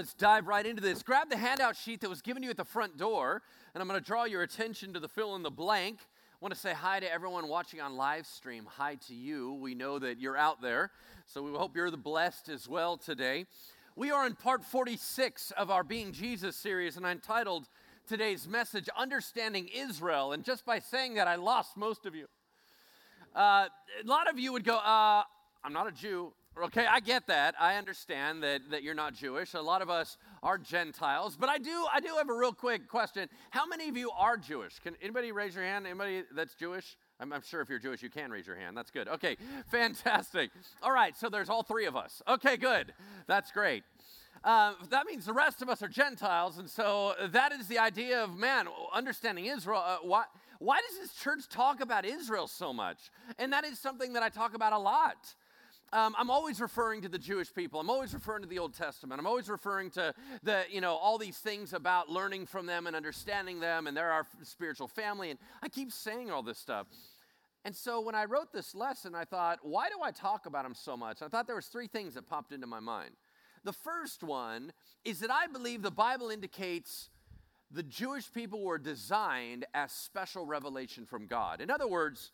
let's dive right into this. Grab the handout sheet that was given to you at the front door, and I'm going to draw your attention to the fill in the blank. I want to say hi to everyone watching on live stream. Hi to you. We know that you're out there, so we hope you're the blessed as well today. We are in part 46 of our Being Jesus series, and I entitled today's message, Understanding Israel. And just by saying that, I lost most of you. Uh, a lot of you would go, uh, I'm not a Jew. Okay, I get that. I understand that, that you're not Jewish. A lot of us are Gentiles. But I do I do have a real quick question. How many of you are Jewish? Can anybody raise your hand? Anybody that's Jewish? I'm, I'm sure if you're Jewish, you can raise your hand. That's good. Okay, fantastic. All right, so there's all three of us. Okay, good. That's great. Uh, that means the rest of us are Gentiles, and so that is the idea of man understanding Israel. Uh, why, why does this church talk about Israel so much? And that is something that I talk about a lot um, I'm always referring to the Jewish people. I'm always referring to the Old Testament. I'm always referring to the, you know, all these things about learning from them and understanding them, and they're our spiritual family. And I keep saying all this stuff. And so when I wrote this lesson, I thought, why do I talk about them so much? I thought there was three things that popped into my mind. The first one is that I believe the Bible indicates the Jewish people were designed as special revelation from God. In other words,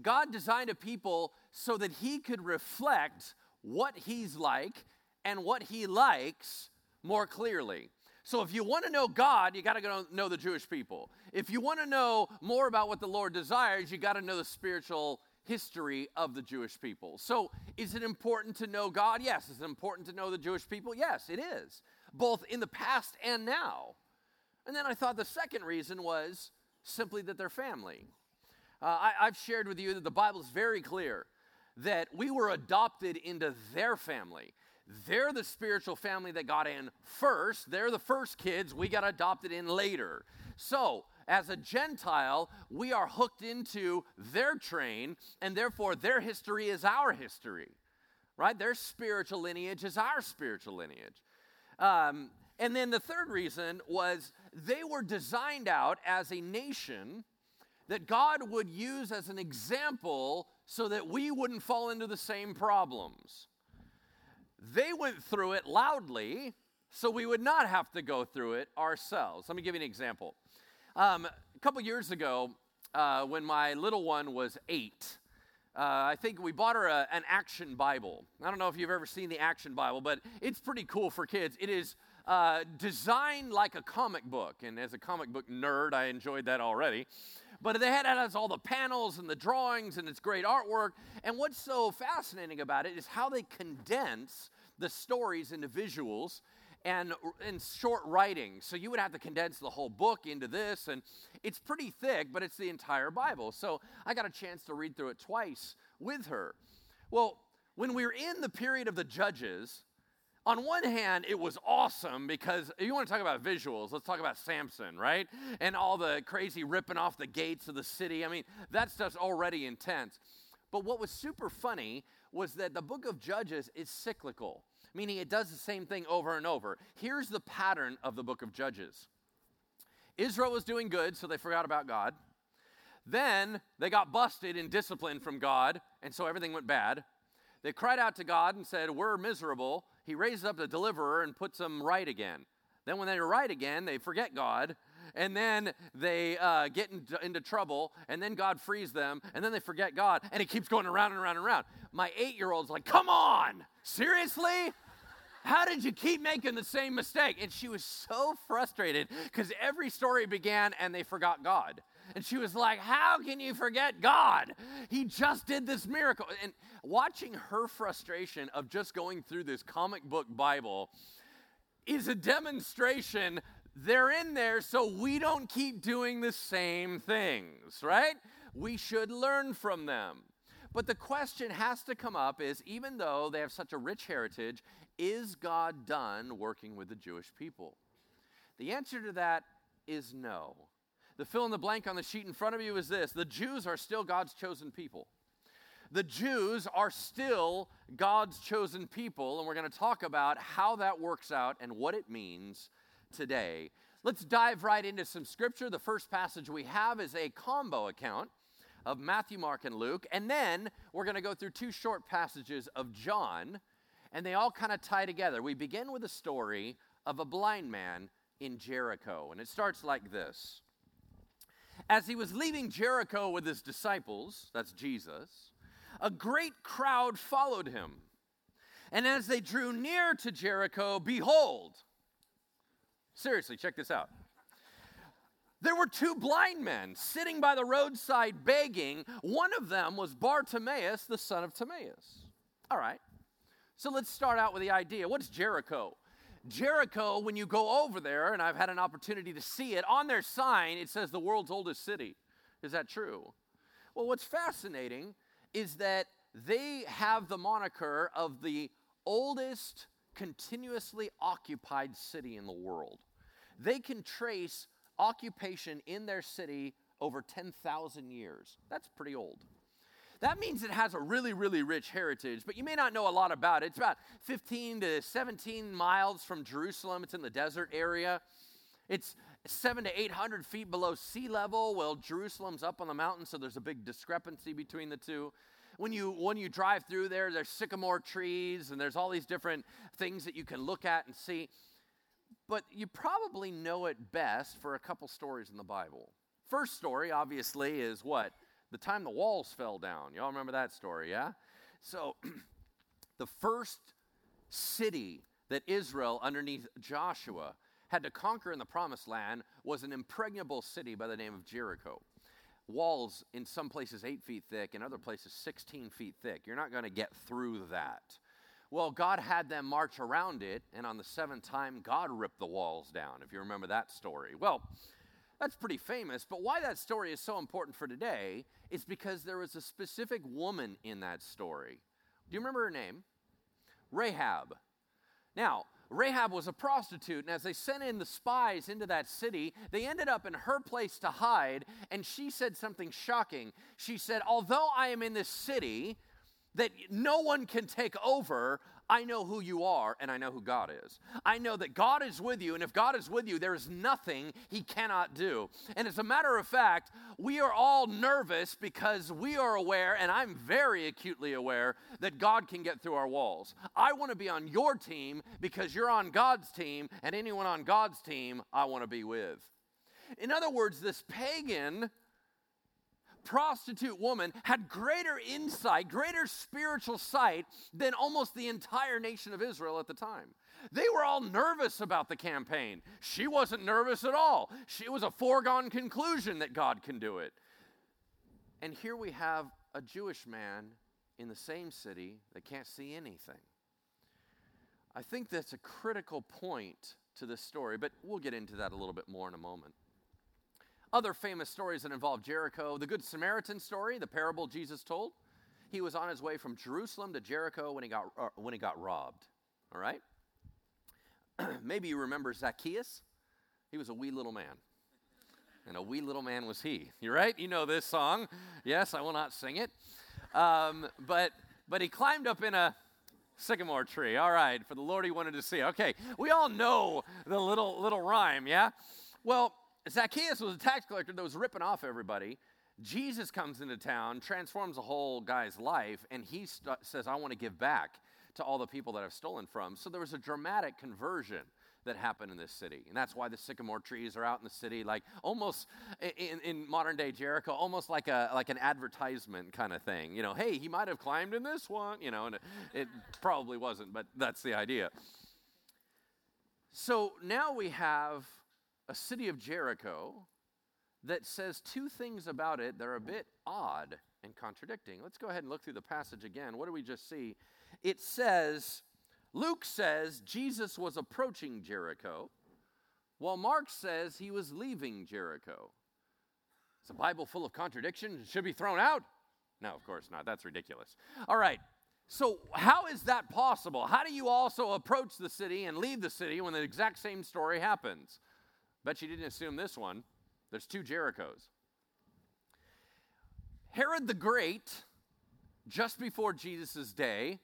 God designed a people so that he could reflect what he's like and what he likes more clearly. So, if you want to know God, you got to know the Jewish people. If you want to know more about what the Lord desires, you got to know the spiritual history of the Jewish people. So, is it important to know God? Yes. Is it important to know the Jewish people? Yes, it is, both in the past and now. And then I thought the second reason was simply that they're family. Uh, I, I've shared with you that the Bible is very clear that we were adopted into their family. They're the spiritual family that got in first. They're the first kids. We got adopted in later. So, as a Gentile, we are hooked into their train, and therefore their history is our history, right? Their spiritual lineage is our spiritual lineage. Um, and then the third reason was they were designed out as a nation that God would use as an example so that we wouldn't fall into the same problems. They went through it loudly so we would not have to go through it ourselves. Let me give you an example. Um, a couple years ago, uh, when my little one was eight, uh, I think we bought her a, an action Bible. I don't know if you've ever seen the action Bible, but it's pretty cool for kids. It is uh, designed like a comic book, and as a comic book nerd, I enjoyed that already. But they had all the panels and the drawings and it's great artwork. And what's so fascinating about it is how they condense the stories into visuals and in short writing. So you would have to condense the whole book into this, and it's pretty thick, but it's the entire Bible. So I got a chance to read through it twice with her. Well, when we were in the period of the judges, on one hand, it was awesome because you want to talk about visuals. Let's talk about Samson, right? And all the crazy ripping off the gates of the city. I mean, that stuff's already intense. But what was super funny was that the book of Judges is cyclical, meaning it does the same thing over and over. Here's the pattern of the book of Judges Israel was doing good, so they forgot about God. Then they got busted in discipline from God, and so everything went bad. They cried out to God and said, We're miserable he raises up the deliverer and puts them right again. Then, when they're right again, they forget God, and then they uh, get into, into, trouble, and then God frees them, and then they forget God, and it keeps going around and around and around. My eight year old's like, Come on, seriously? How did you keep making the same mistake? And she was so frustrated because every story began and they forgot God. And she was like, How can you forget God? He just did this miracle. And watching her frustration of just going through this comic book Bible is a demonstration they're in there so we don't keep doing the same things, right? We should learn from them. But the question has to come up is even though they have such a rich heritage, is God done working with the Jewish people? The answer to that is no. The fill in the blank on the sheet in front of you is this the Jews are still God's chosen people. The Jews are still God's chosen people, and we're going to talk about how that works out and what it means today. Let's dive right into some scripture. The first passage we have is a combo account of Matthew, Mark, and Luke, and then we're going to go through two short passages of John and they all kind of tie together. We begin with a story of a blind man in Jericho, and it starts like this. As he was leaving Jericho with his disciples, that's Jesus, a great crowd followed him. And as they drew near to Jericho, behold, seriously, check this out. There were two blind men sitting by the roadside begging. One of them was Bartimaeus, the son of Timaeus. All right. So let's start out with the idea. What's Jericho? Jericho, when you go over there, and I've had an opportunity to see it, on their sign it says the world's oldest city. Is that true? Well, what's fascinating is that they have the moniker of the oldest continuously occupied city in the world. They can trace occupation in their city over 10,000 years. That's pretty old. That means it has a really, really rich heritage, but you may not know a lot about it. It's about 15 to 17 miles from Jerusalem. It's in the desert area. It's seven to 800 feet below sea level. Well, Jerusalem's up on the mountain, so there's a big discrepancy between the two. When you, when you drive through there, there's sycamore trees and there's all these different things that you can look at and see. But you probably know it best for a couple stories in the Bible. First story, obviously, is what? The time the walls fell down. Y'all remember that story, yeah? So, the first city that Israel, underneath Joshua, had to conquer in the promised land was an impregnable city by the name of Jericho. Walls in some places eight feet thick, in other places 16 feet thick. You're not going to get through that. Well, God had them march around it, and on the seventh time, God ripped the walls down, if you remember that story. Well, that's pretty famous, but why that story is so important for today is because there was a specific woman in that story. Do you remember her name? Rahab. Now, Rahab was a prostitute, and as they sent in the spies into that city, they ended up in her place to hide, and she said something shocking. She said, Although I am in this city, that no one can take over, I know who you are and I know who God is. I know that God is with you, and if God is with you, there is nothing He cannot do. And as a matter of fact, we are all nervous because we are aware, and I'm very acutely aware, that God can get through our walls. I want to be on your team because you're on God's team, and anyone on God's team, I want to be with. In other words, this pagan prostitute woman had greater insight, greater spiritual sight than almost the entire nation of Israel at the time. They were all nervous about the campaign. She wasn't nervous at all. She was a foregone conclusion that God can do it. And here we have a Jewish man in the same city that can't see anything. I think that's a critical point to this story, but we'll get into that a little bit more in a moment. Other famous stories that involve Jericho the Good Samaritan story, the parable Jesus told. He was on his way from Jerusalem to Jericho when he got, uh, when he got robbed. All right? Maybe you remember Zacchaeus. He was a wee little man. And a wee little man was he. You're right? You know this song. Yes, I will not sing it. Um, but but he climbed up in a sycamore tree. All right, for the Lord he wanted to see. Okay, we all know the little little rhyme, yeah? Well, Zacchaeus was a tax collector that was ripping off everybody. Jesus comes into town, transforms the whole guy's life, and he st- says, I want to give back to all the people that I've stolen from. So there was a dramatic conversion that happened in this city. And that's why the sycamore trees are out in the city, like almost in, in modern day Jericho, almost like, a, like an advertisement kind of thing. You know, hey, he might have climbed in this one, you know, and it, it probably wasn't, but that's the idea. So now we have a city of Jericho that says two things about it that are a bit odd and contradicting. Let's go ahead and look through the passage again. What do we just see? It says, Luke says Jesus was approaching Jericho, while Mark says he was leaving Jericho. It's a Bible full of contradictions. It should be thrown out. No, of course not. That's ridiculous. All right. So, how is that possible? How do you also approach the city and leave the city when the exact same story happens? Bet you didn't assume this one. There's two Jerichos. Herod the Great, just before Jesus' day,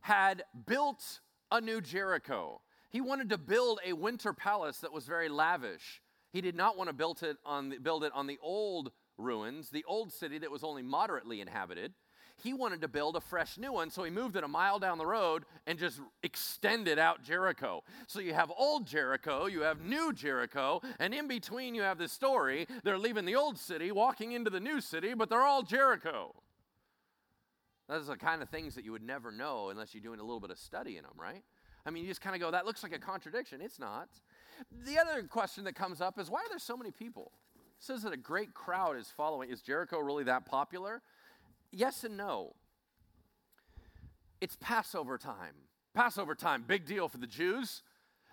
had built a new Jericho. He wanted to build a winter palace that was very lavish. He did not want to build it on the, build it on the old ruins, the old city that was only moderately inhabited. He wanted to build a fresh new one, so he moved it a mile down the road and just extended out Jericho. So you have old Jericho, you have new Jericho, and in between you have this story. They're leaving the old city, walking into the new city, but they're all Jericho. Those are the kind of things that you would never know unless you're doing a little bit of study in them, right? I mean, you just kind of go, that looks like a contradiction. It's not. The other question that comes up is why are there so many people? It says that a great crowd is following. Is Jericho really that popular? Yes and no. It's Passover time. Passover time, big deal for the Jews.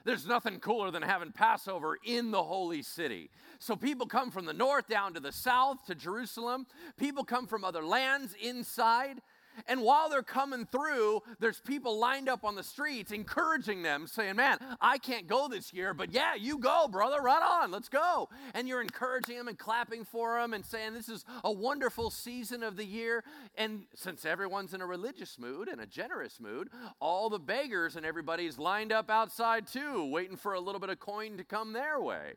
There's nothing cooler than having Passover in the holy city. So people come from the north down to the south to Jerusalem. People come from other lands inside. And while they're coming through, there's people lined up on the streets encouraging them, saying, Man, I can't go this year, but yeah, you go, brother, run on, let's go. And you're encouraging them and clapping for them and saying, This is a wonderful season of the year. And since everyone's in a religious mood and a generous mood, all the beggars and everybody's lined up outside too, waiting for a little bit of coin to come their way.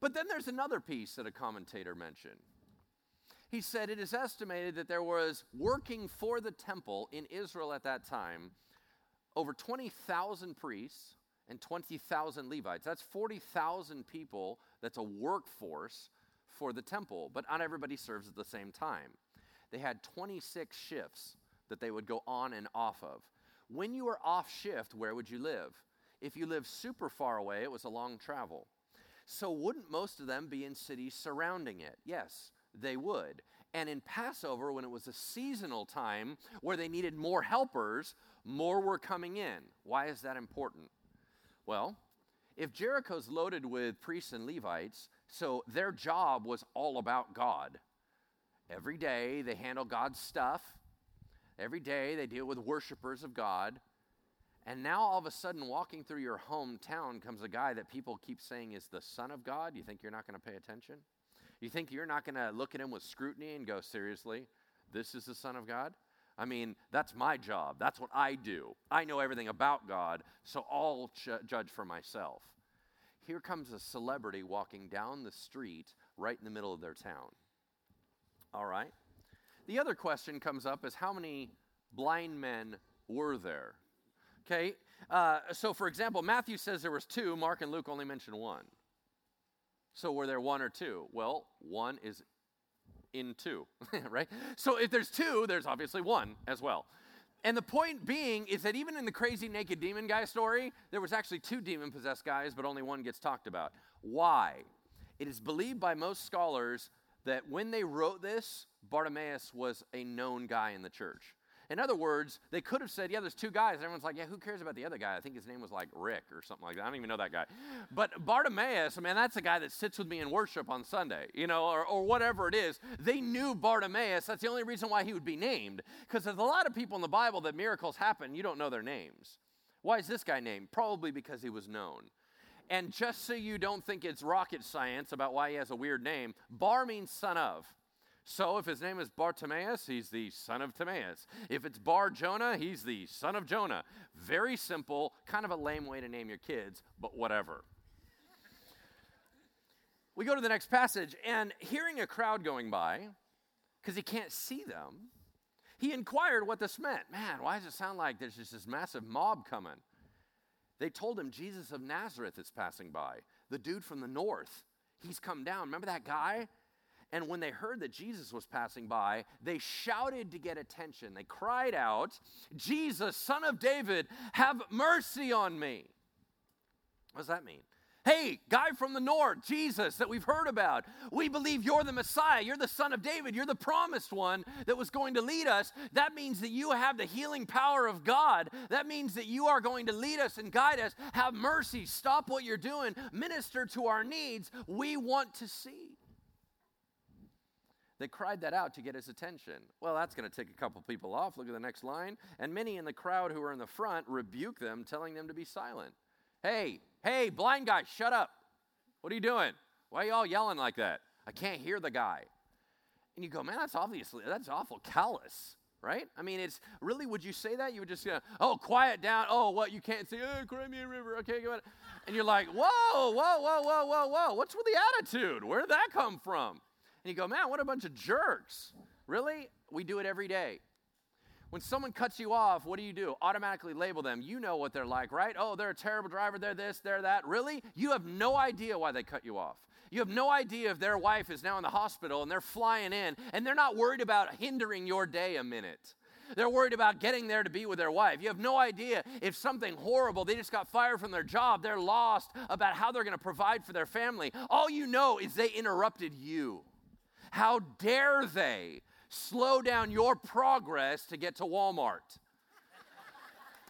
But then there's another piece that a commentator mentioned he said it is estimated that there was working for the temple in Israel at that time over 20,000 priests and 20,000 Levites. That's 40,000 people that's a workforce for the temple, but not everybody serves at the same time. They had 26 shifts that they would go on and off of. When you were off shift, where would you live? If you lived super far away, it was a long travel. So, wouldn't most of them be in cities surrounding it? Yes they would. And in Passover, when it was a seasonal time where they needed more helpers, more were coming in. Why is that important? Well, if Jericho's loaded with priests and Levites, so their job was all about God. Every day they handle God's stuff. Every day they deal with worshipers of God. And now all of a sudden, walking through your hometown comes a guy that people keep saying is the Son of God. You think you're not going to pay attention? You think you're not going to look at him with scrutiny and go, seriously, this is the Son of God? I mean, that's my job. That's what I do. I know everything about God, so I'll ch- judge for myself. Here comes a celebrity walking down the street right in the middle of their town. All right? The other question comes up is how many blind men were there? Okay, uh, so for example, Matthew says there was two, Mark and Luke only mention one. So were there one or two? Well, one is in two, right? So if there's two, there's obviously one as well. And the point being is that even in the crazy naked demon guy story, there was actually two demon possessed guys, but only one gets talked about. Why? It is believed by most scholars that when they wrote this, Bartimaeus was a known guy in the church. In other words, they could have said, yeah, there's two guys. Everyone's like, yeah, who cares about the other guy? I think his name was like Rick or something like that. I don't even know that guy. But Bartimaeus, I mean, that's the guy that sits with me in worship on Sunday, you know, or, or whatever it is. They knew Bartimaeus. That's the only reason why he would be named. Because there's a lot of people in the Bible that miracles happen, you don't know their names. Why is this guy named? Probably because he was known. And just so you don't think it's rocket science about why he has a weird name, Bar means son of. So if his name is Bartimaeus, he's the son of Timaeus. If it's Bar Jonah, he's the son of Jonah. Very simple, kind of a lame way to name your kids, but whatever. we go to the next passage, and hearing a crowd going by, because he can't see them, he inquired what this meant. Man, why does it sound like there's just this massive mob coming? They told him Jesus of Nazareth is passing by, the dude from the north. He's come down. Remember that guy? And when they heard that Jesus was passing by, they shouted to get attention. They cried out, Jesus, son of David, have mercy on me. What does that mean? Hey, guy from the north, Jesus, that we've heard about. We believe you're the Messiah. You're the son of David. You're the promised one that was going to lead us. That means that you have the healing power of God. That means that you are going to lead us and guide us. Have mercy. Stop what you're doing. Minister to our needs. We want to see. They cried that out to get his attention. Well, that's going to take a couple people off. Look at the next line. And many in the crowd who were in the front rebuked them, telling them to be silent. Hey, hey, blind guy, shut up. What are you doing? Why are you all yelling like that? I can't hear the guy. And you go, man, that's obviously, that's awful callous, right? I mean, it's really, would you say that? You would just go, oh, quiet down. Oh, what, you can't say, oh, cry me a river. Okay, go ahead. And you're like, whoa, whoa, whoa, whoa, whoa, whoa. What's with the attitude? Where did that come from? And you go, man, what a bunch of jerks. Really? We do it every day. When someone cuts you off, what do you do? Automatically label them. You know what they're like, right? Oh, they're a terrible driver, they're this, they're that. Really? You have no idea why they cut you off. You have no idea if their wife is now in the hospital and they're flying in and they're not worried about hindering your day a minute. They're worried about getting there to be with their wife. You have no idea if something horrible, they just got fired from their job, they're lost about how they're going to provide for their family. All you know is they interrupted you. How dare they slow down your progress to get to Walmart?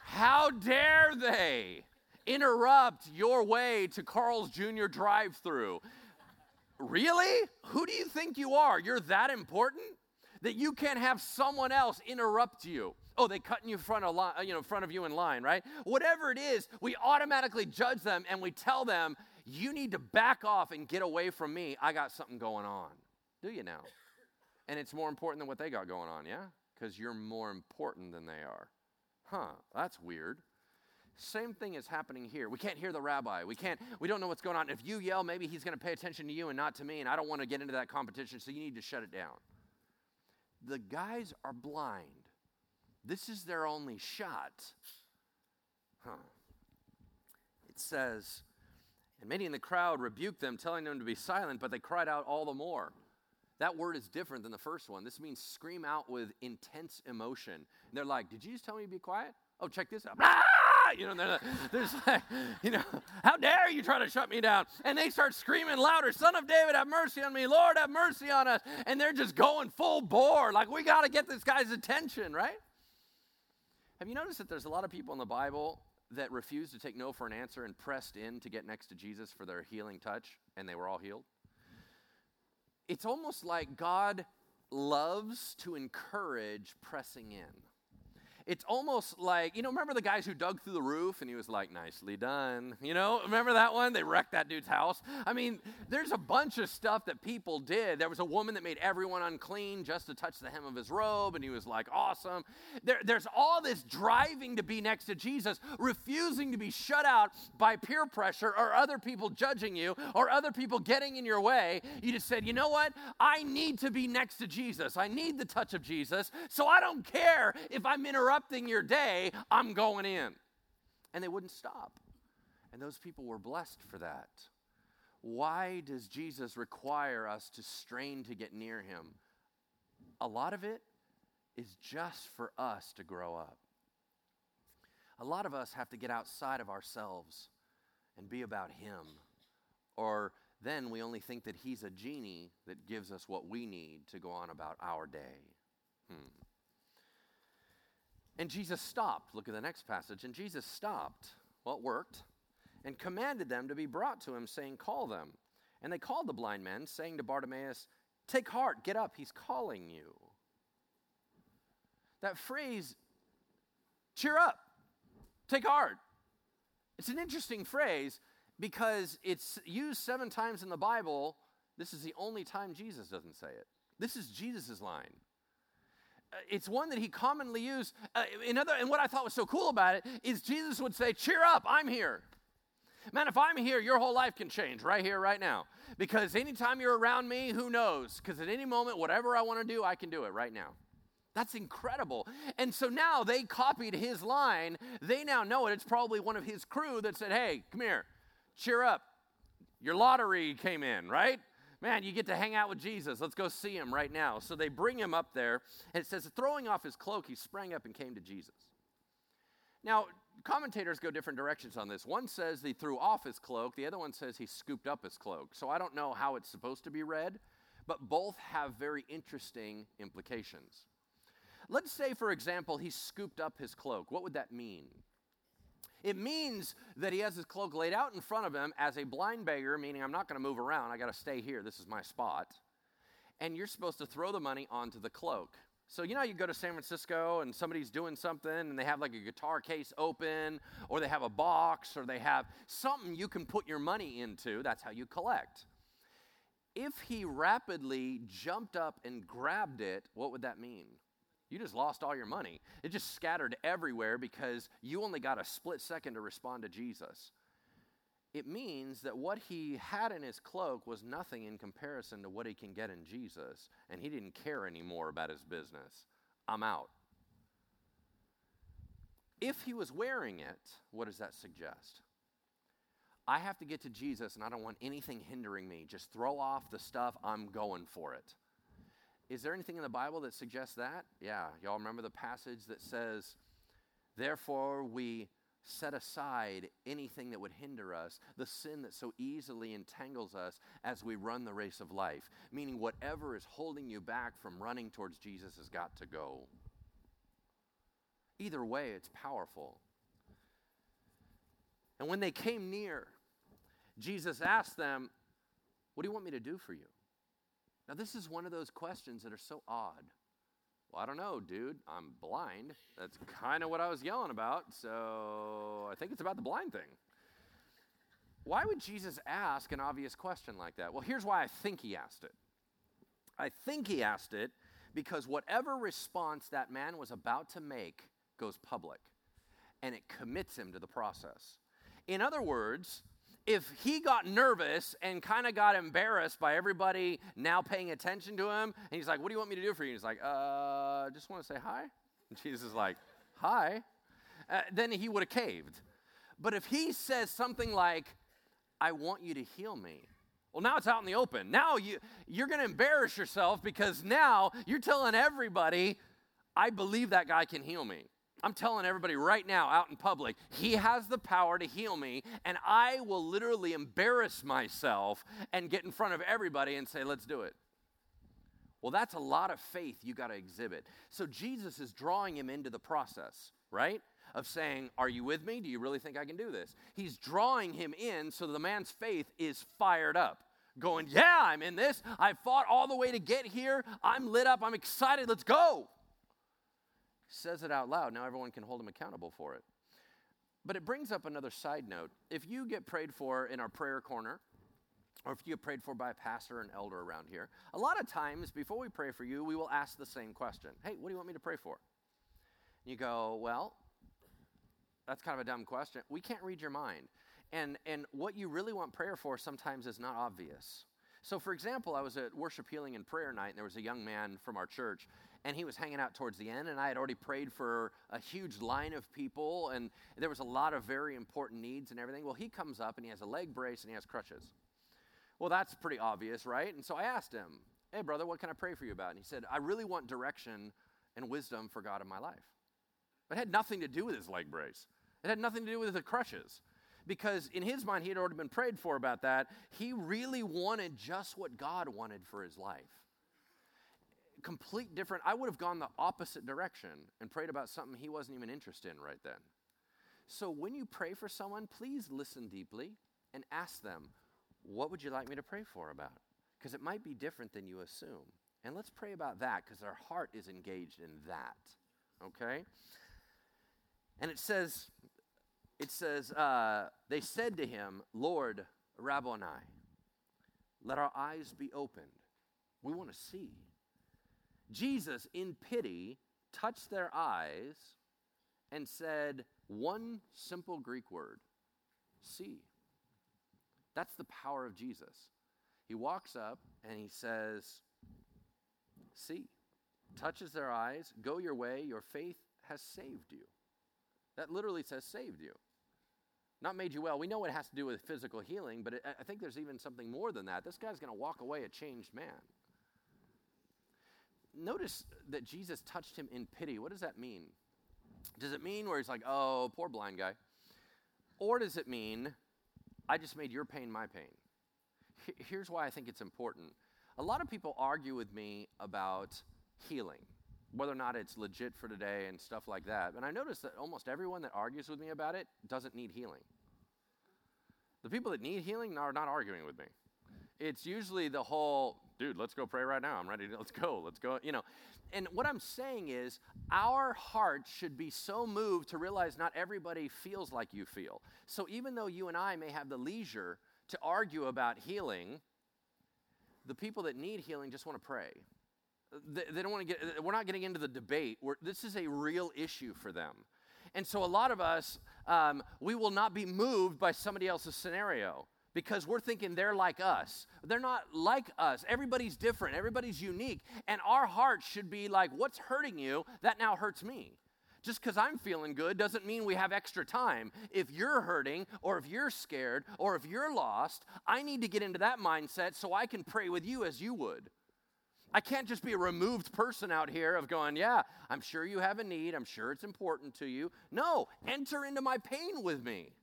How dare they interrupt your way to Carl's Jr. drive through? Really? Who do you think you are? You're that important that you can't have someone else interrupt you. Oh, they cut in front of uh, you know, in front of you in line, right? Whatever it is, we automatically judge them and we tell them, "You need to back off and get away from me. I got something going on." Do you now? And it's more important than what they got going on, yeah? Because you're more important than they are. Huh, that's weird. Same thing is happening here. We can't hear the rabbi. We can't, we don't know what's going on. If you yell, maybe he's going to pay attention to you and not to me, and I don't want to get into that competition, so you need to shut it down. The guys are blind. This is their only shot. Huh. It says, and many in the crowd rebuked them, telling them to be silent, but they cried out all the more. That word is different than the first one. This means scream out with intense emotion. And they're like, Did you just tell me to be quiet? Oh, check this out. Ah! You know, they're, they're like, you know, how dare you try to shut me down? And they start screaming louder, Son of David, have mercy on me. Lord, have mercy on us. And they're just going full bore. Like, we got to get this guy's attention, right? Have you noticed that there's a lot of people in the Bible that refused to take no for an answer and pressed in to get next to Jesus for their healing touch, and they were all healed? It's almost like God loves to encourage pressing in. It's almost like, you know, remember the guys who dug through the roof and he was like, nicely done? You know, remember that one? They wrecked that dude's house. I mean, there's a bunch of stuff that people did. There was a woman that made everyone unclean just to touch the hem of his robe, and he was like, awesome. There, there's all this driving to be next to Jesus, refusing to be shut out by peer pressure or other people judging you or other people getting in your way. You just said, you know what? I need to be next to Jesus. I need the touch of Jesus, so I don't care if I'm interrupted interrupting your day, I'm going in. And they wouldn't stop. And those people were blessed for that. Why does Jesus require us to strain to get near him? A lot of it is just for us to grow up. A lot of us have to get outside of ourselves and be about him. Or then we only think that he's a genie that gives us what we need to go on about our day. Hmm. And Jesus stopped. Look at the next passage. And Jesus stopped. Well, it worked. And commanded them to be brought to him, saying, Call them. And they called the blind men, saying to Bartimaeus, Take heart, get up, he's calling you. That phrase, cheer up, take heart. It's an interesting phrase because it's used seven times in the Bible. This is the only time Jesus doesn't say it. This is Jesus' line it's one that he commonly used. Uh, in other, and what I thought was so cool about it is Jesus would say, Cheer up, I'm here. Man, if I'm here, your whole life can change right here, right now. Because anytime you're around me, who knows? Because at any moment, whatever I want to do, I can do it right now. That's incredible. And so now they copied his line. They now know it. It's probably one of his crew that said, Hey, come here, cheer up. Your lottery came in, right? Man, you get to hang out with Jesus. Let's go see him right now. So they bring him up there, and it says, throwing off his cloak, he sprang up and came to Jesus. Now, commentators go different directions on this. One says he threw off his cloak, the other one says he scooped up his cloak. So I don't know how it's supposed to be read, but both have very interesting implications. Let's say, for example, he scooped up his cloak. What would that mean? It means that he has his cloak laid out in front of him as a blind beggar, meaning I'm not going to move around. I got to stay here. This is my spot. And you're supposed to throw the money onto the cloak. So, you know, you go to San Francisco and somebody's doing something and they have like a guitar case open, or they have a box, or they have something you can put your money into. That's how you collect. If he rapidly jumped up and grabbed it, what would that mean? You just lost all your money. It just scattered everywhere because you only got a split second to respond to Jesus. It means that what he had in his cloak was nothing in comparison to what he can get in Jesus, and he didn't care anymore about his business. I'm out. if he was wearing it, what does that suggest? I have to get to Jesus and I don't want anything hindering me. Just throw off the stuff, I'm going for it. Is there anything in the Bible that suggests that? Yeah, y'all remember the passage that says, Therefore we set aside anything that would hinder us, the sin that so easily entangles us as we run the race of life. Meaning, whatever is holding you back from running towards Jesus has got to go. Either way, it's powerful. And when they came near, Jesus asked them, What do you want me to do for you? Now, this is one of those questions that are so odd. Well, I don't know, dude. I'm blind. That's kind of what I was yelling about. So I think it's about the blind thing. Why would Jesus ask an obvious question like that? Well, here's why I think he asked it. I think he asked it because whatever response that man was about to make goes public and it commits him to the process. In other words, if he got nervous and kind of got embarrassed by everybody now paying attention to him, and he's like, What do you want me to do for you? And he's like, Uh, just want to say hi. And Jesus is like, Hi. Uh, then he would have caved. But if he says something like, I want you to heal me, well, now it's out in the open. Now you, you're going to embarrass yourself because now you're telling everybody, I believe that guy can heal me. I'm telling everybody right now out in public, He has the power to heal me, and I will literally embarrass myself and get in front of everybody and say, Let's do it. Well, that's a lot of faith you got to exhibit. So Jesus is drawing him into the process, right? Of saying, Are you with me? Do you really think I can do this? He's drawing him in so the man's faith is fired up. Going, Yeah, I'm in this. I fought all the way to get here. I'm lit up. I'm excited. Let's go says it out loud. Now everyone can hold him accountable for it. But it brings up another side note. If you get prayed for in our prayer corner, or if you get prayed for by a pastor or an elder around here, a lot of times before we pray for you, we will ask the same question Hey, what do you want me to pray for? And you go, Well, that's kind of a dumb question. We can't read your mind. And, and what you really want prayer for sometimes is not obvious. So, for example, I was at worship, healing, and prayer night, and there was a young man from our church, and he was hanging out towards the end, and I had already prayed for a huge line of people, and there was a lot of very important needs and everything. Well, he comes up and he has a leg brace and he has crutches. Well, that's pretty obvious, right? And so I asked him, Hey, brother, what can I pray for you about? And he said, I really want direction and wisdom for God in my life. But it had nothing to do with his leg brace, it had nothing to do with the crutches because in his mind, he had already been prayed for about that. He really wanted just what God wanted for his life. Complete different. I would have gone the opposite direction and prayed about something he wasn't even interested in right then. So when you pray for someone, please listen deeply and ask them, What would you like me to pray for about? Because it might be different than you assume. And let's pray about that because our heart is engaged in that. Okay? And it says, it says, uh, they said to him, Lord, Rabboni, let our eyes be opened. We want to see. Jesus, in pity, touched their eyes and said one simple Greek word see. That's the power of Jesus. He walks up and he says, See, touches their eyes, go your way, your faith has saved you. That literally says saved you. Not made you well. We know it has to do with physical healing, but it, I think there's even something more than that. This guy's going to walk away a changed man. Notice that Jesus touched him in pity. What does that mean? Does it mean where he's like, oh, poor blind guy? Or does it mean, I just made your pain my pain? Here's why I think it's important. A lot of people argue with me about healing whether or not it's legit for today and stuff like that. And I notice that almost everyone that argues with me about it doesn't need healing. The people that need healing are not arguing with me. It's usually the whole, dude, let's go pray right now. I'm ready to, let's go, let's go, you know. And what I'm saying is, our hearts should be so moved to realize not everybody feels like you feel. So even though you and I may have the leisure to argue about healing, the people that need healing just want to pray they, they don't want to get, we're not getting into the debate. We're, this is a real issue for them. And so a lot of us, um, we will not be moved by somebody else's scenario because we're thinking they're like us. They're not like us. Everybody's different, everybody's unique. And our heart should be like, what's hurting you? That now hurts me. Just because I'm feeling good doesn't mean we have extra time. If you're hurting, or if you're scared, or if you're lost, I need to get into that mindset so I can pray with you as you would. I can't just be a removed person out here of going, yeah, I'm sure you have a need. I'm sure it's important to you. No, enter into my pain with me.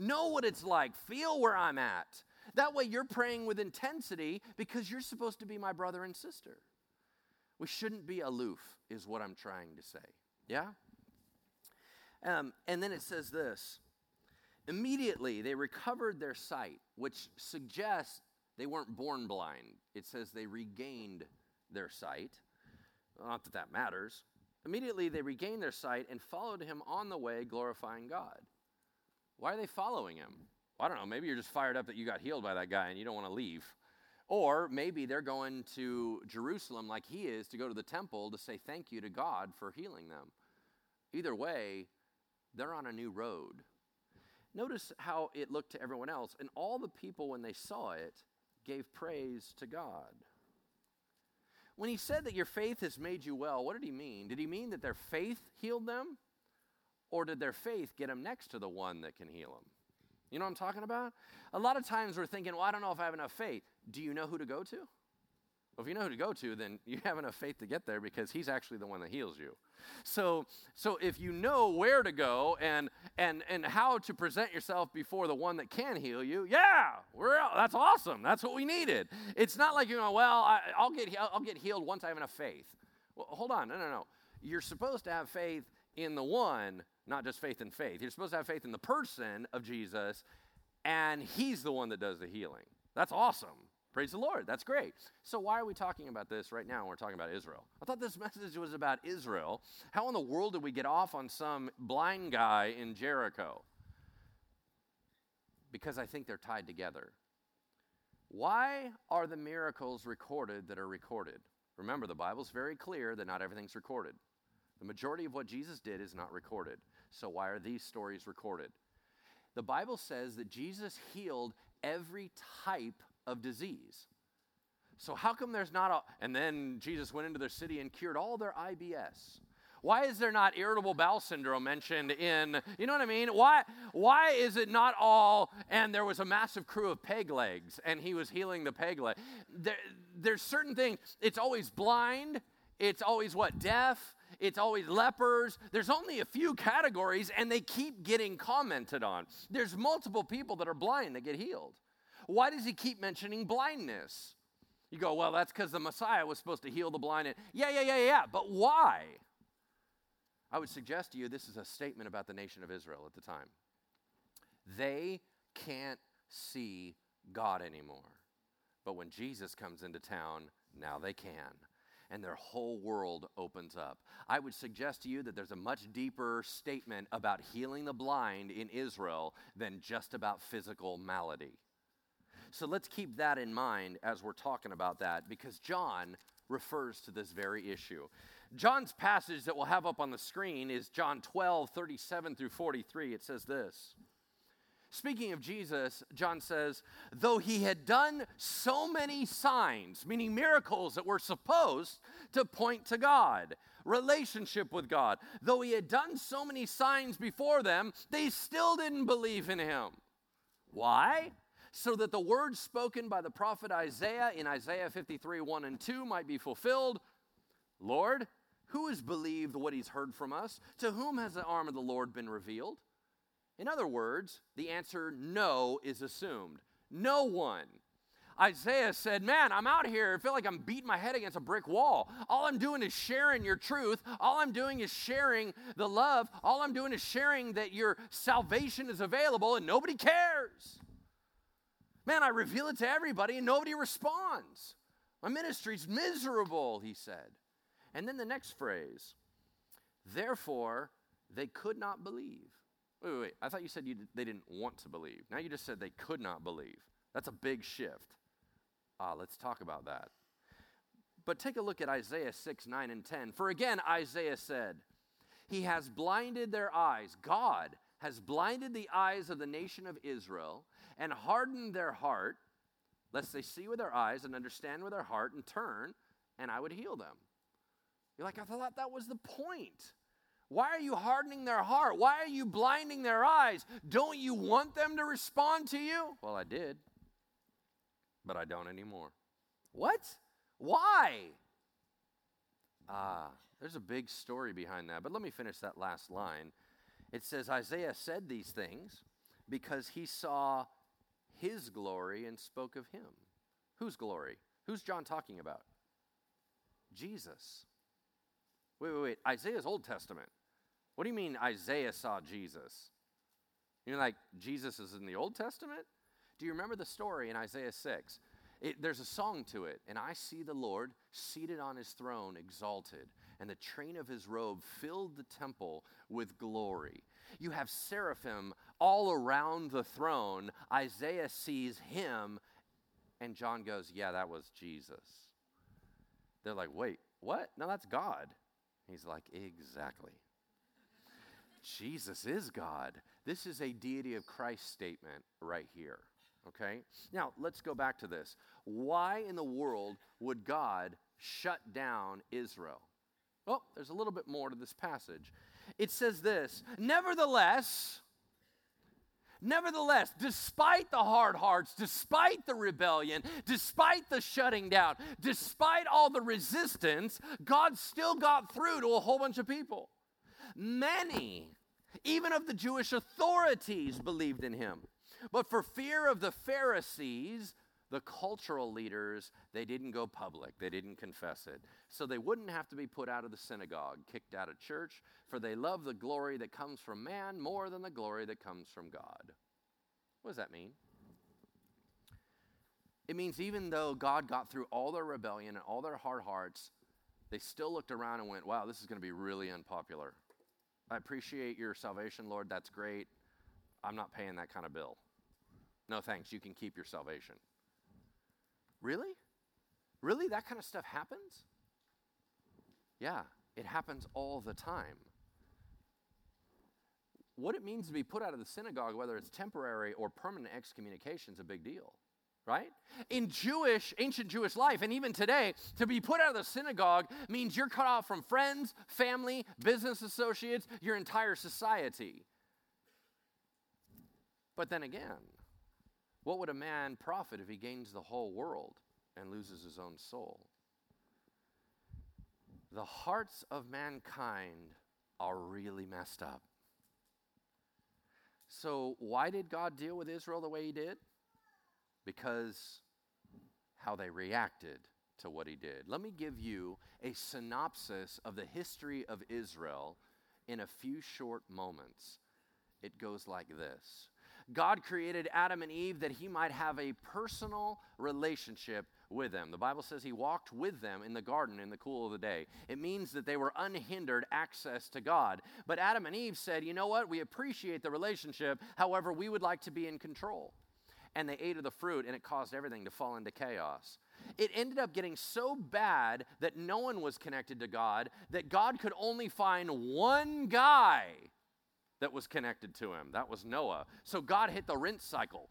Know what it's like. Feel where I'm at. That way you're praying with intensity because you're supposed to be my brother and sister. We shouldn't be aloof, is what I'm trying to say. Yeah? Um, and then it says this Immediately they recovered their sight, which suggests they weren't born blind. It says they regained their sight. Not that that matters. Immediately they regained their sight and followed him on the way, glorifying God. Why are they following him? Well, I don't know. Maybe you're just fired up that you got healed by that guy and you don't want to leave. Or maybe they're going to Jerusalem like he is to go to the temple to say thank you to God for healing them. Either way, they're on a new road. Notice how it looked to everyone else. And all the people, when they saw it, gave praise to God. When he said that your faith has made you well, what did he mean? Did he mean that their faith healed them? Or did their faith get them next to the one that can heal them? You know what I'm talking about? A lot of times we're thinking, well, I don't know if I have enough faith. Do you know who to go to? Well, if you know who to go to, then you have enough faith to get there because he's actually the one that heals you. So, so if you know where to go and and and how to present yourself before the one that can heal you, yeah, we're that's awesome. That's what we needed. It's not like you know, well, I, will get I'll get healed once I have enough faith. Well, hold on, no, no, no. You're supposed to have faith in the one, not just faith in faith. You're supposed to have faith in the person of Jesus, and He's the one that does the healing. That's awesome. Praise the Lord. That's great. So, why are we talking about this right now when we're talking about Israel? I thought this message was about Israel. How in the world did we get off on some blind guy in Jericho? Because I think they're tied together. Why are the miracles recorded that are recorded? Remember, the Bible's very clear that not everything's recorded. The majority of what Jesus did is not recorded. So, why are these stories recorded? The Bible says that Jesus healed every type of disease. So, how come there's not a. And then Jesus went into their city and cured all their IBS. Why is there not irritable bowel syndrome mentioned in, you know what I mean? Why, why is it not all, and there was a massive crew of peg legs and he was healing the peg leg? There, there's certain things, it's always blind, it's always what, deaf, it's always lepers. There's only a few categories and they keep getting commented on. There's multiple people that are blind that get healed. Why does he keep mentioning blindness? You go, well, that's because the Messiah was supposed to heal the blind. And, Yeah, yeah, yeah, yeah. But why? I would suggest to you this is a statement about the nation of Israel at the time. They can't see God anymore. But when Jesus comes into town, now they can. And their whole world opens up. I would suggest to you that there's a much deeper statement about healing the blind in Israel than just about physical malady. So let's keep that in mind as we're talking about that because John refers to this very issue. John's passage that we'll have up on the screen is John 12, 37 through 43. It says this. Speaking of Jesus, John says, though he had done so many signs, meaning miracles that were supposed to point to God, relationship with God, though he had done so many signs before them, they still didn't believe in him. Why? so that the words spoken by the prophet Isaiah in Isaiah 53 1 and 2 might be fulfilled. Lord, who has believed what he's heard from us? To whom has the arm of the Lord been revealed? In other words, the answer no is assumed. No one. Isaiah said, Man, I'm out here. I feel like I'm beating my head against a brick wall. All I'm doing is sharing your truth. All I'm doing is sharing the love. All I'm doing is sharing that your salvation is available and nobody cares. Man, I reveal it to everybody and nobody responds. My ministry's miserable, he said. And then the next phrase, therefore, they could not believe. Wait, wait, wait. I thought you said you they didn't want to believe. Now you just said they could not believe. That's a big shift. Ah, let's talk about that. But take a look at Isaiah 6, 9, and 10. For again, Isaiah said, He has blinded their eyes. God has blinded the eyes of the nation of Israel and hardened their heart, lest they see with their eyes and understand with their heart and turn, and I would heal them. You're like, I thought that was the point. Why are you hardening their heart? Why are you blinding their eyes? Don't you want them to respond to you? Well, I did, but I don't anymore. What? Why? Ah, there's a big story behind that. But let me finish that last line. It says Isaiah said these things because he saw his glory and spoke of him. Whose glory? Who's John talking about? Jesus. Wait, wait, wait. Isaiah's Old Testament. What do you mean Isaiah saw Jesus? You're like, Jesus is in the Old Testament? Do you remember the story in Isaiah 6? It, there's a song to it. And I see the Lord seated on his throne, exalted, and the train of his robe filled the temple with glory. You have seraphim all around the throne. Isaiah sees him, and John goes, Yeah, that was Jesus. They're like, Wait, what? No, that's God. He's like, Exactly. Jesus is God. This is a deity of Christ statement right here. Okay? Now, let's go back to this. Why in the world would God shut down Israel? Well, there's a little bit more to this passage. It says this Nevertheless, Nevertheless, despite the hard hearts, despite the rebellion, despite the shutting down, despite all the resistance, God still got through to a whole bunch of people. Many, even of the Jewish authorities, believed in him. But for fear of the Pharisees, the cultural leaders, they didn't go public. They didn't confess it. So they wouldn't have to be put out of the synagogue, kicked out of church, for they love the glory that comes from man more than the glory that comes from God. What does that mean? It means even though God got through all their rebellion and all their hard hearts, they still looked around and went, wow, this is going to be really unpopular. I appreciate your salvation, Lord. That's great. I'm not paying that kind of bill. No thanks. You can keep your salvation. Really? Really? That kind of stuff happens? Yeah, it happens all the time. What it means to be put out of the synagogue, whether it's temporary or permanent excommunication, is a big deal right? In Jewish, ancient Jewish life, and even today, to be put out of the synagogue means you're cut off from friends, family, business associates, your entire society. But then again, what would a man profit if he gains the whole world and loses his own soul? The hearts of mankind are really messed up. So, why did God deal with Israel the way he did? Because how they reacted to what he did. Let me give you a synopsis of the history of Israel in a few short moments. It goes like this God created Adam and Eve that he might have a personal relationship with them. The Bible says he walked with them in the garden in the cool of the day. It means that they were unhindered access to God. But Adam and Eve said, you know what? We appreciate the relationship. However, we would like to be in control and they ate of the fruit, and it caused everything to fall into chaos. It ended up getting so bad that no one was connected to God, that God could only find one guy that was connected to him. That was Noah. So God hit the rinse cycle,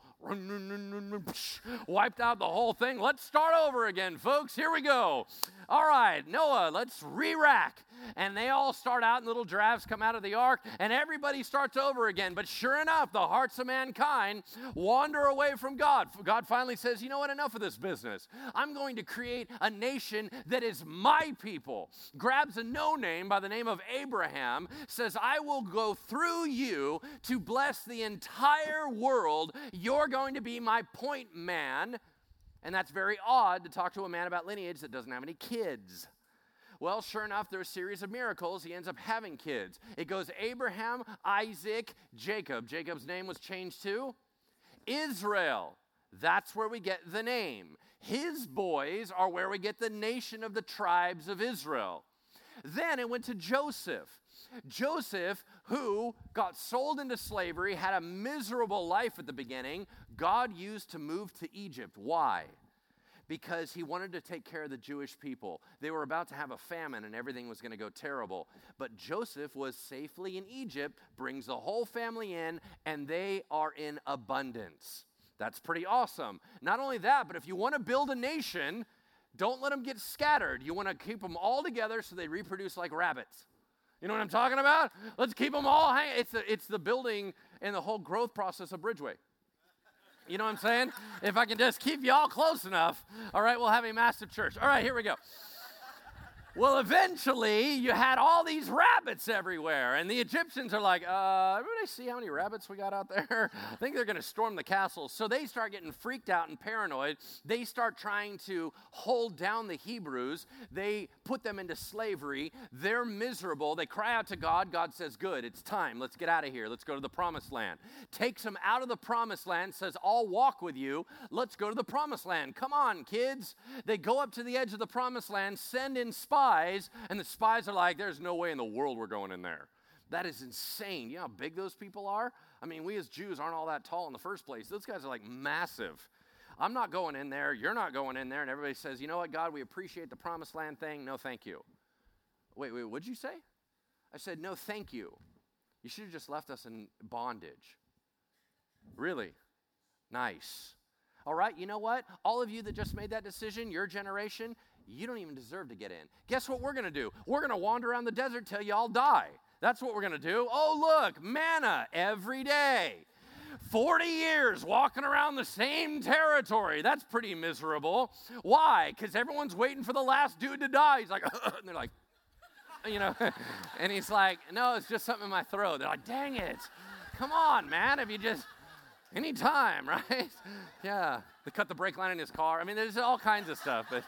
wiped out the whole thing. Let's start over again, folks. Here we go. All right, Noah, let's re rack. And they all start out, and little drafts come out of the ark, and everybody starts over again. But sure enough, the hearts of mankind wander away from God. God finally says, You know what? Enough of this business. I'm going to create a nation that is my people. Grabs a no name by the name of Abraham, says, I will go through you to bless the entire world. You're going to be my point man. And that's very odd to talk to a man about lineage that doesn't have any kids. Well, sure enough, through a series of miracles, he ends up having kids. It goes Abraham, Isaac, Jacob. Jacob's name was changed to Israel. That's where we get the name. His boys are where we get the nation of the tribes of Israel. Then it went to Joseph. Joseph, who got sold into slavery, had a miserable life at the beginning, God used to move to Egypt. Why? Because he wanted to take care of the Jewish people. They were about to have a famine and everything was going to go terrible. But Joseph was safely in Egypt, brings the whole family in, and they are in abundance. That's pretty awesome. Not only that, but if you want to build a nation, don't let them get scattered. You want to keep them all together so they reproduce like rabbits. You know what I'm talking about? Let's keep them all hanging. It's the, it's the building and the whole growth process of Bridgeway. You know what I'm saying? if I can just keep y'all close enough, all right, we'll have a massive church. All right, here we go. Well, eventually, you had all these rabbits everywhere, and the Egyptians are like, uh, everybody see how many rabbits we got out there? I think they're going to storm the castle. So they start getting freaked out and paranoid. They start trying to hold down the Hebrews. They put them into slavery. They're miserable. They cry out to God. God says, Good, it's time. Let's get out of here. Let's go to the promised land. Takes them out of the promised land, says, I'll walk with you. Let's go to the promised land. Come on, kids. They go up to the edge of the promised land, send in spies spies, and the spies are like, there's no way in the world we're going in there. That is insane. You know how big those people are? I mean, we as Jews aren't all that tall in the first place. Those guys are like massive. I'm not going in there. You're not going in there. And everybody says, you know what, God, we appreciate the promised land thing. No, thank you. Wait, wait, what'd you say? I said, no, thank you. You should have just left us in bondage. Really? Nice. All right, you know what? All of you that just made that decision, your generation, you don't even deserve to get in. Guess what we're going to do? We're going to wander around the desert till y'all die. That's what we're going to do. Oh, look, manna every day. 40 years walking around the same territory. That's pretty miserable. Why? Because everyone's waiting for the last dude to die. He's like, and they're like, you know, and he's like, no, it's just something in my throat. They're like, dang it. Come on, man. If you just, anytime, right? Yeah. They cut the brake line in his car. I mean, there's all kinds of stuff. But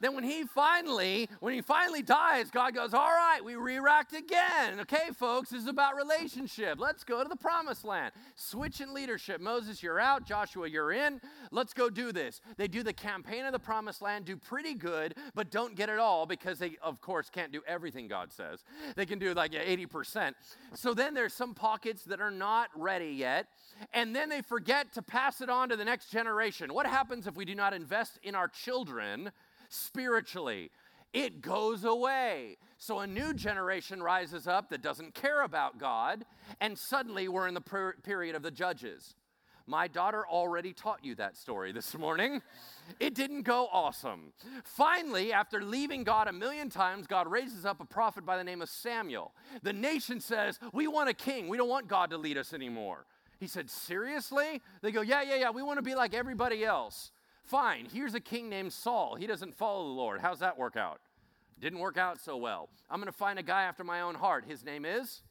then when he finally, when he finally dies, God goes, all right, we re-racked again. Okay, folks, this is about relationship. Let's go to the promised land. Switch in leadership. Moses, you're out. Joshua, you're in. Let's go do this. They do the campaign of the promised land, do pretty good, but don't get it all because they, of course, can't do everything God says. They can do like 80%. So then there's some pockets that are not ready yet. And then they forget to pass it on to the next generation. What happens if we do not invest in our children? Spiritually. It goes away. So a new generation rises up that doesn't care about God, and suddenly we're in the per- period of the judges. My daughter already taught you that story this morning. It didn't go awesome. Finally, after leaving God a million times, God raises up a prophet by the name of Samuel. The nation says, We want a king. We don't want God to lead us anymore. He said, Seriously? They go, Yeah, yeah, yeah. We want to be like everybody else. Fine, here's a king named Saul. He doesn't follow the Lord. How's that work out? Didn't work out so well. I'm going to find a guy after my own heart. His name is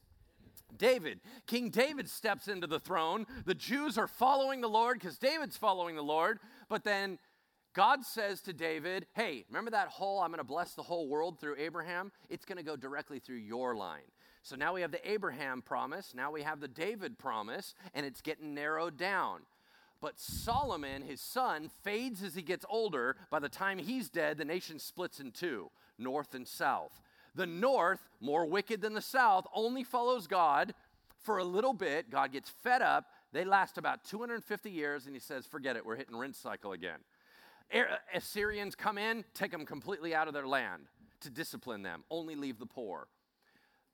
David. King David steps into the throne. The Jews are following the Lord because David's following the Lord. But then God says to David, Hey, remember that whole, I'm going to bless the whole world through Abraham? It's going to go directly through your line. So now we have the Abraham promise, now we have the David promise, and it's getting narrowed down. But Solomon, his son, fades as he gets older. By the time he's dead, the nation splits in two north and south. The north, more wicked than the south, only follows God for a little bit. God gets fed up. They last about 250 years, and he says, Forget it, we're hitting rinse cycle again. Er, Assyrians come in, take them completely out of their land to discipline them, only leave the poor.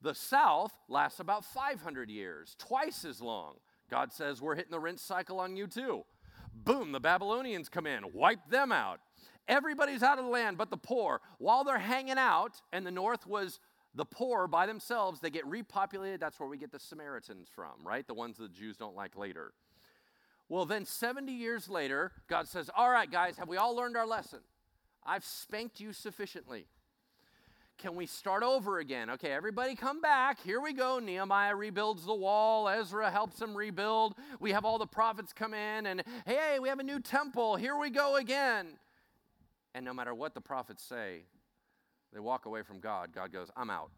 The south lasts about 500 years, twice as long. God says, We're hitting the rinse cycle on you too. Boom, the Babylonians come in, wipe them out. Everybody's out of the land but the poor. While they're hanging out, and the north was the poor by themselves, they get repopulated. That's where we get the Samaritans from, right? The ones the Jews don't like later. Well, then 70 years later, God says, All right, guys, have we all learned our lesson? I've spanked you sufficiently. Can we start over again? Okay, everybody come back. Here we go. Nehemiah rebuilds the wall. Ezra helps him rebuild. We have all the prophets come in, and hey, we have a new temple. Here we go again. And no matter what the prophets say, they walk away from God. God goes, I'm out.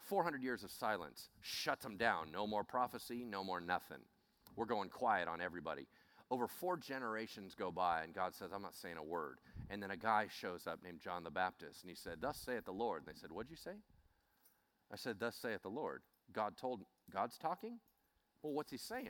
400 years of silence shuts them down. No more prophecy, no more nothing. We're going quiet on everybody. Over four generations go by, and God says, I'm not saying a word. And then a guy shows up named John the Baptist, and he said, Thus saith the Lord. And they said, What'd you say? I said, Thus saith the Lord. God told, God's talking? Well, what's he saying?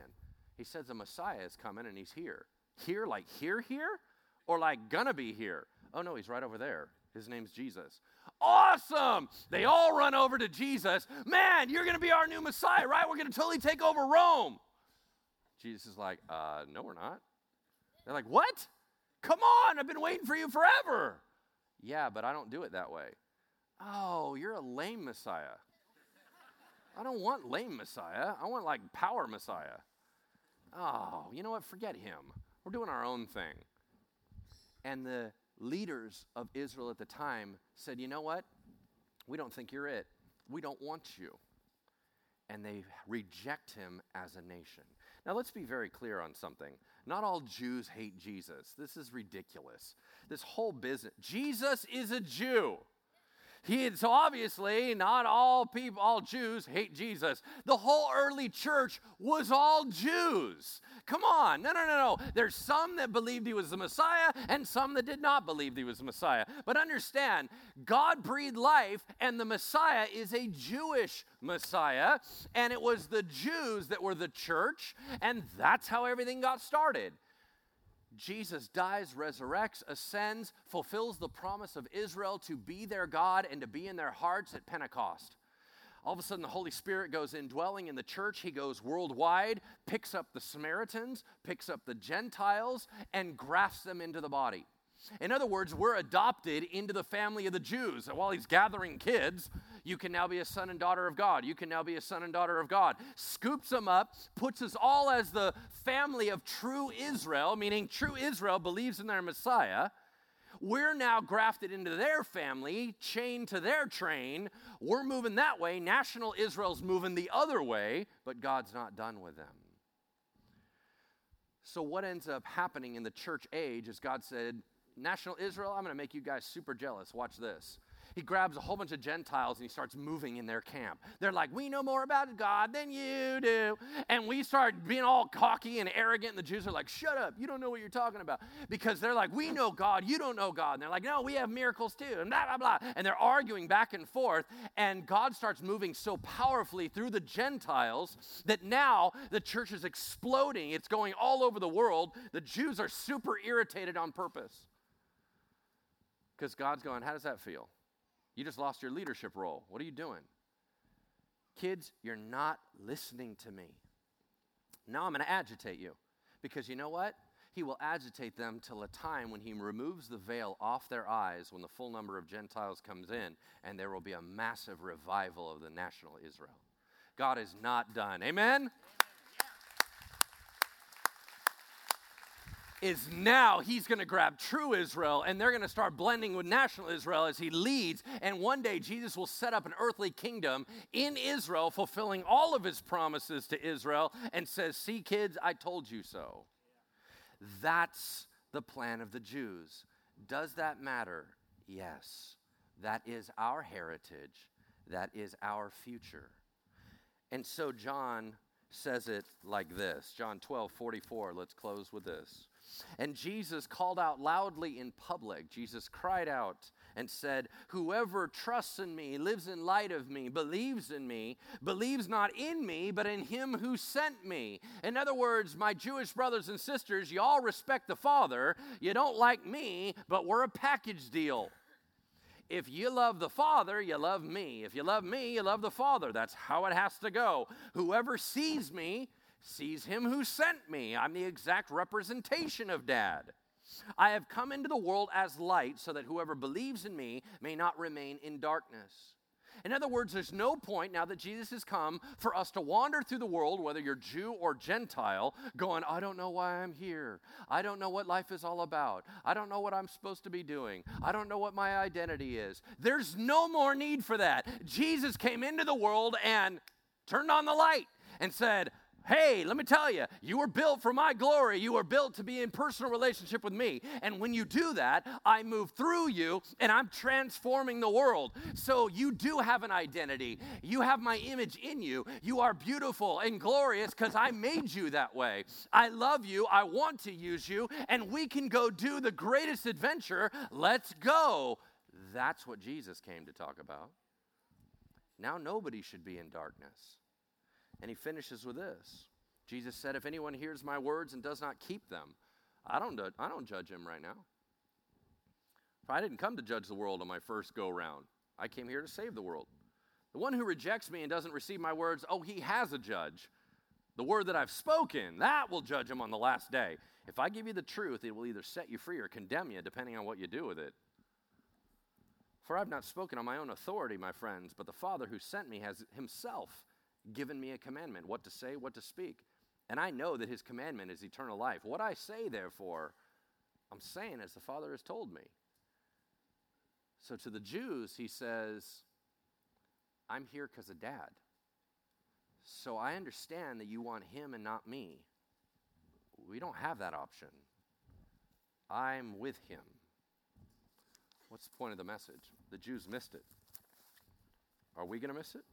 He says the Messiah is coming and he's here. Here, like here, here? Or like gonna be here? Oh no, he's right over there. His name's Jesus. Awesome! They all run over to Jesus. Man, you're gonna be our new Messiah, right? We're gonna totally take over Rome. Jesus is like, uh, no, we're not. They're like, what? Come on, I've been waiting for you forever. Yeah, but I don't do it that way. Oh, you're a lame Messiah. I don't want lame Messiah. I want like power Messiah. Oh, you know what? Forget him. We're doing our own thing. And the leaders of Israel at the time said, You know what? We don't think you're it. We don't want you. And they reject him as a nation. Now, let's be very clear on something. Not all Jews hate Jesus. This is ridiculous. This whole business. Jesus is a Jew. He, so obviously, not all people, all Jews hate Jesus. The whole early church was all Jews. Come on, no, no, no, no. There's some that believed he was the Messiah and some that did not believe he was the Messiah. But understand, God breathed life, and the Messiah is a Jewish Messiah, and it was the Jews that were the church, and that's how everything got started. Jesus dies, resurrects, ascends, fulfills the promise of Israel to be their God and to be in their hearts at Pentecost. All of a sudden, the Holy Spirit goes indwelling in the church. He goes worldwide, picks up the Samaritans, picks up the Gentiles, and grafts them into the body. In other words, we're adopted into the family of the Jews. And while he's gathering kids, you can now be a son and daughter of God. You can now be a son and daughter of God. Scoops them up, puts us all as the family of true Israel, meaning true Israel believes in their Messiah. We're now grafted into their family, chained to their train. We're moving that way. National Israel's moving the other way, but God's not done with them. So, what ends up happening in the church age is God said, National Israel, I'm going to make you guys super jealous. Watch this he grabs a whole bunch of Gentiles and he starts moving in their camp. They're like, We know more about God than you do. And we start being all cocky and arrogant, and the Jews are like, Shut up, you don't know what you're talking about. Because they're like, We know God, you don't know God. And they're like, No, we have miracles too, and blah, blah, blah. And they're arguing back and forth, and God starts moving so powerfully through the Gentiles that now the church is exploding. It's going all over the world. The Jews are super irritated on purpose. Because God's going, How does that feel? You just lost your leadership role. What are you doing? Kids, you're not listening to me. Now I'm going to agitate you. Because you know what? He will agitate them till a time when he removes the veil off their eyes when the full number of Gentiles comes in, and there will be a massive revival of the national Israel. God is not done. Amen? Is now he's going to grab true Israel and they're going to start blending with national Israel as he leads. And one day Jesus will set up an earthly kingdom in Israel, fulfilling all of his promises to Israel, and says, See, kids, I told you so. That's the plan of the Jews. Does that matter? Yes. That is our heritage, that is our future. And so John says it like this John 12, 44. Let's close with this. And Jesus called out loudly in public. Jesus cried out and said, Whoever trusts in me, lives in light of me, believes in me, believes not in me, but in him who sent me. In other words, my Jewish brothers and sisters, you all respect the Father. You don't like me, but we're a package deal. If you love the Father, you love me. If you love me, you love the Father. That's how it has to go. Whoever sees me sees him who sent me. I'm the exact representation of dad. I have come into the world as light so that whoever believes in me may not remain in darkness. In other words, there's no point now that Jesus has come for us to wander through the world, whether you're Jew or Gentile, going, I don't know why I'm here. I don't know what life is all about. I don't know what I'm supposed to be doing. I don't know what my identity is. There's no more need for that. Jesus came into the world and turned on the light and said, Hey, let me tell you, you were built for my glory. You were built to be in personal relationship with me. And when you do that, I move through you and I'm transforming the world. So you do have an identity. You have my image in you. You are beautiful and glorious because I made you that way. I love you. I want to use you. And we can go do the greatest adventure. Let's go. That's what Jesus came to talk about. Now nobody should be in darkness. And he finishes with this Jesus said, If anyone hears my words and does not keep them, I don't, I don't judge him right now. I didn't come to judge the world on my first go round, I came here to save the world. The one who rejects me and doesn't receive my words, oh, he has a judge. The word that I've spoken, that will judge him on the last day. If I give you the truth, it will either set you free or condemn you, depending on what you do with it. For I've not spoken on my own authority, my friends, but the Father who sent me has himself given me a commandment what to say, what to speak. And I know that his commandment is eternal life. What I say, therefore, I'm saying as the Father has told me. So to the Jews, he says, I'm here because of dad. So I understand that you want him and not me. We don't have that option. I'm with him. What's the point of the message? The Jews missed it. Are we going to miss it?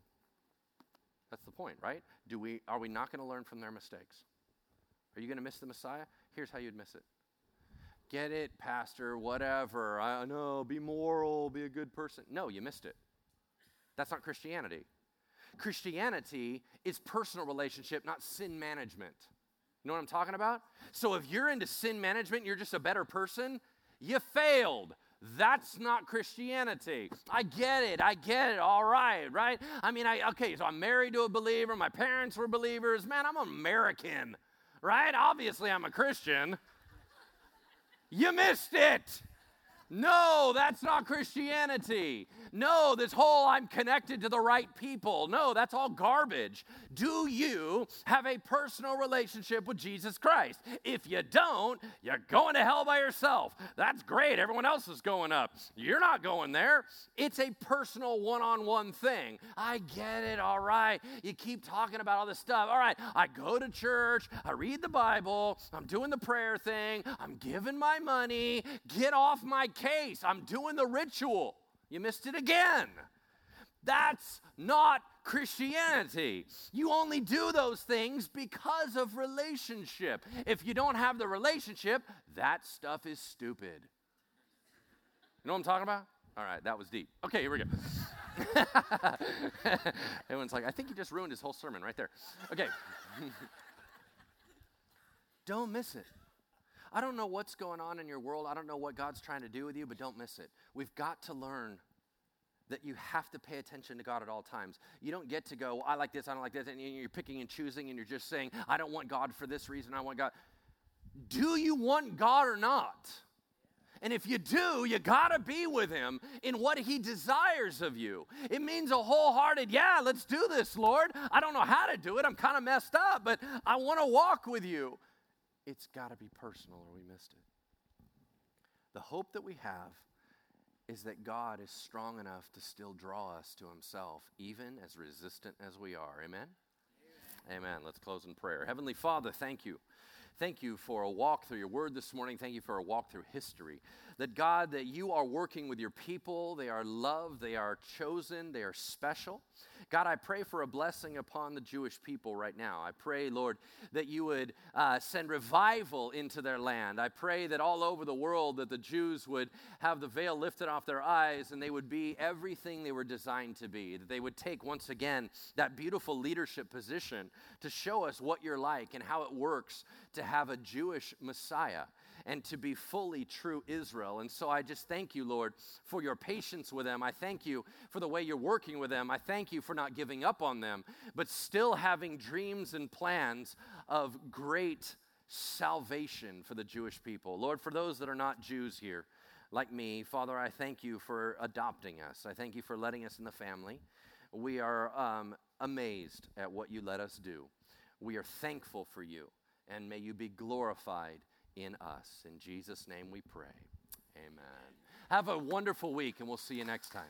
That's the point, right? Do we, are we not going to learn from their mistakes? Are you going to miss the Messiah? Here's how you'd miss it. Get it, Pastor, whatever. I know, be moral, be a good person. No, you missed it. That's not Christianity. Christianity is personal relationship, not sin management. You know what I'm talking about? So if you're into sin management, you're just a better person, you failed. That's not Christianity. I get it. I get it. All right, right? I mean, I okay, so I'm married to a believer. My parents were believers. Man, I'm American, right? Obviously, I'm a Christian. You missed it. No, that's not Christianity. No, this whole I'm connected to the right people. No, that's all garbage. Do you have a personal relationship with Jesus Christ? If you don't, you're going to hell by yourself. That's great. Everyone else is going up. You're not going there. It's a personal one on one thing. I get it. All right. You keep talking about all this stuff. All right. I go to church. I read the Bible. I'm doing the prayer thing. I'm giving my money. Get off my case. I'm doing the ritual. You missed it again. That's not Christianity. You only do those things because of relationship. If you don't have the relationship, that stuff is stupid. You know what I'm talking about? All right, that was deep. Okay, here we go. Everyone's like, I think he just ruined his whole sermon right there. Okay. don't miss it. I don't know what's going on in your world. I don't know what God's trying to do with you, but don't miss it. We've got to learn that you have to pay attention to God at all times. You don't get to go, well, I like this, I don't like this, and you're picking and choosing, and you're just saying, I don't want God for this reason, I want God. Do you want God or not? And if you do, you got to be with him in what he desires of you. It means a wholehearted, yeah, let's do this, Lord. I don't know how to do it. I'm kind of messed up, but I want to walk with you. It's got to be personal or we missed it. The hope that we have is that God is strong enough to still draw us to himself, even as resistant as we are. Amen? Amen. Amen. Let's close in prayer. Heavenly Father, thank you. Thank you for a walk through your word this morning. Thank you for a walk through history. That God, that you are working with your people. They are loved, they are chosen, they are special. God, I pray for a blessing upon the Jewish people right now. I pray, Lord, that you would uh, send revival into their land. I pray that all over the world that the Jews would have the veil lifted off their eyes and they would be everything they were designed to be. That they would take once again that beautiful leadership position to show us what you're like and how it works to have a Jewish Messiah and to be fully true Israel. And so I just thank you, Lord, for your patience with them. I thank you for the way you're working with them. I thank you for not giving up on them, but still having dreams and plans of great salvation for the Jewish people. Lord, for those that are not Jews here, like me, Father, I thank you for adopting us. I thank you for letting us in the family. We are um, amazed at what you let us do. We are thankful for you, and may you be glorified in us. In Jesus' name we pray. Amen. Have a wonderful week, and we'll see you next time.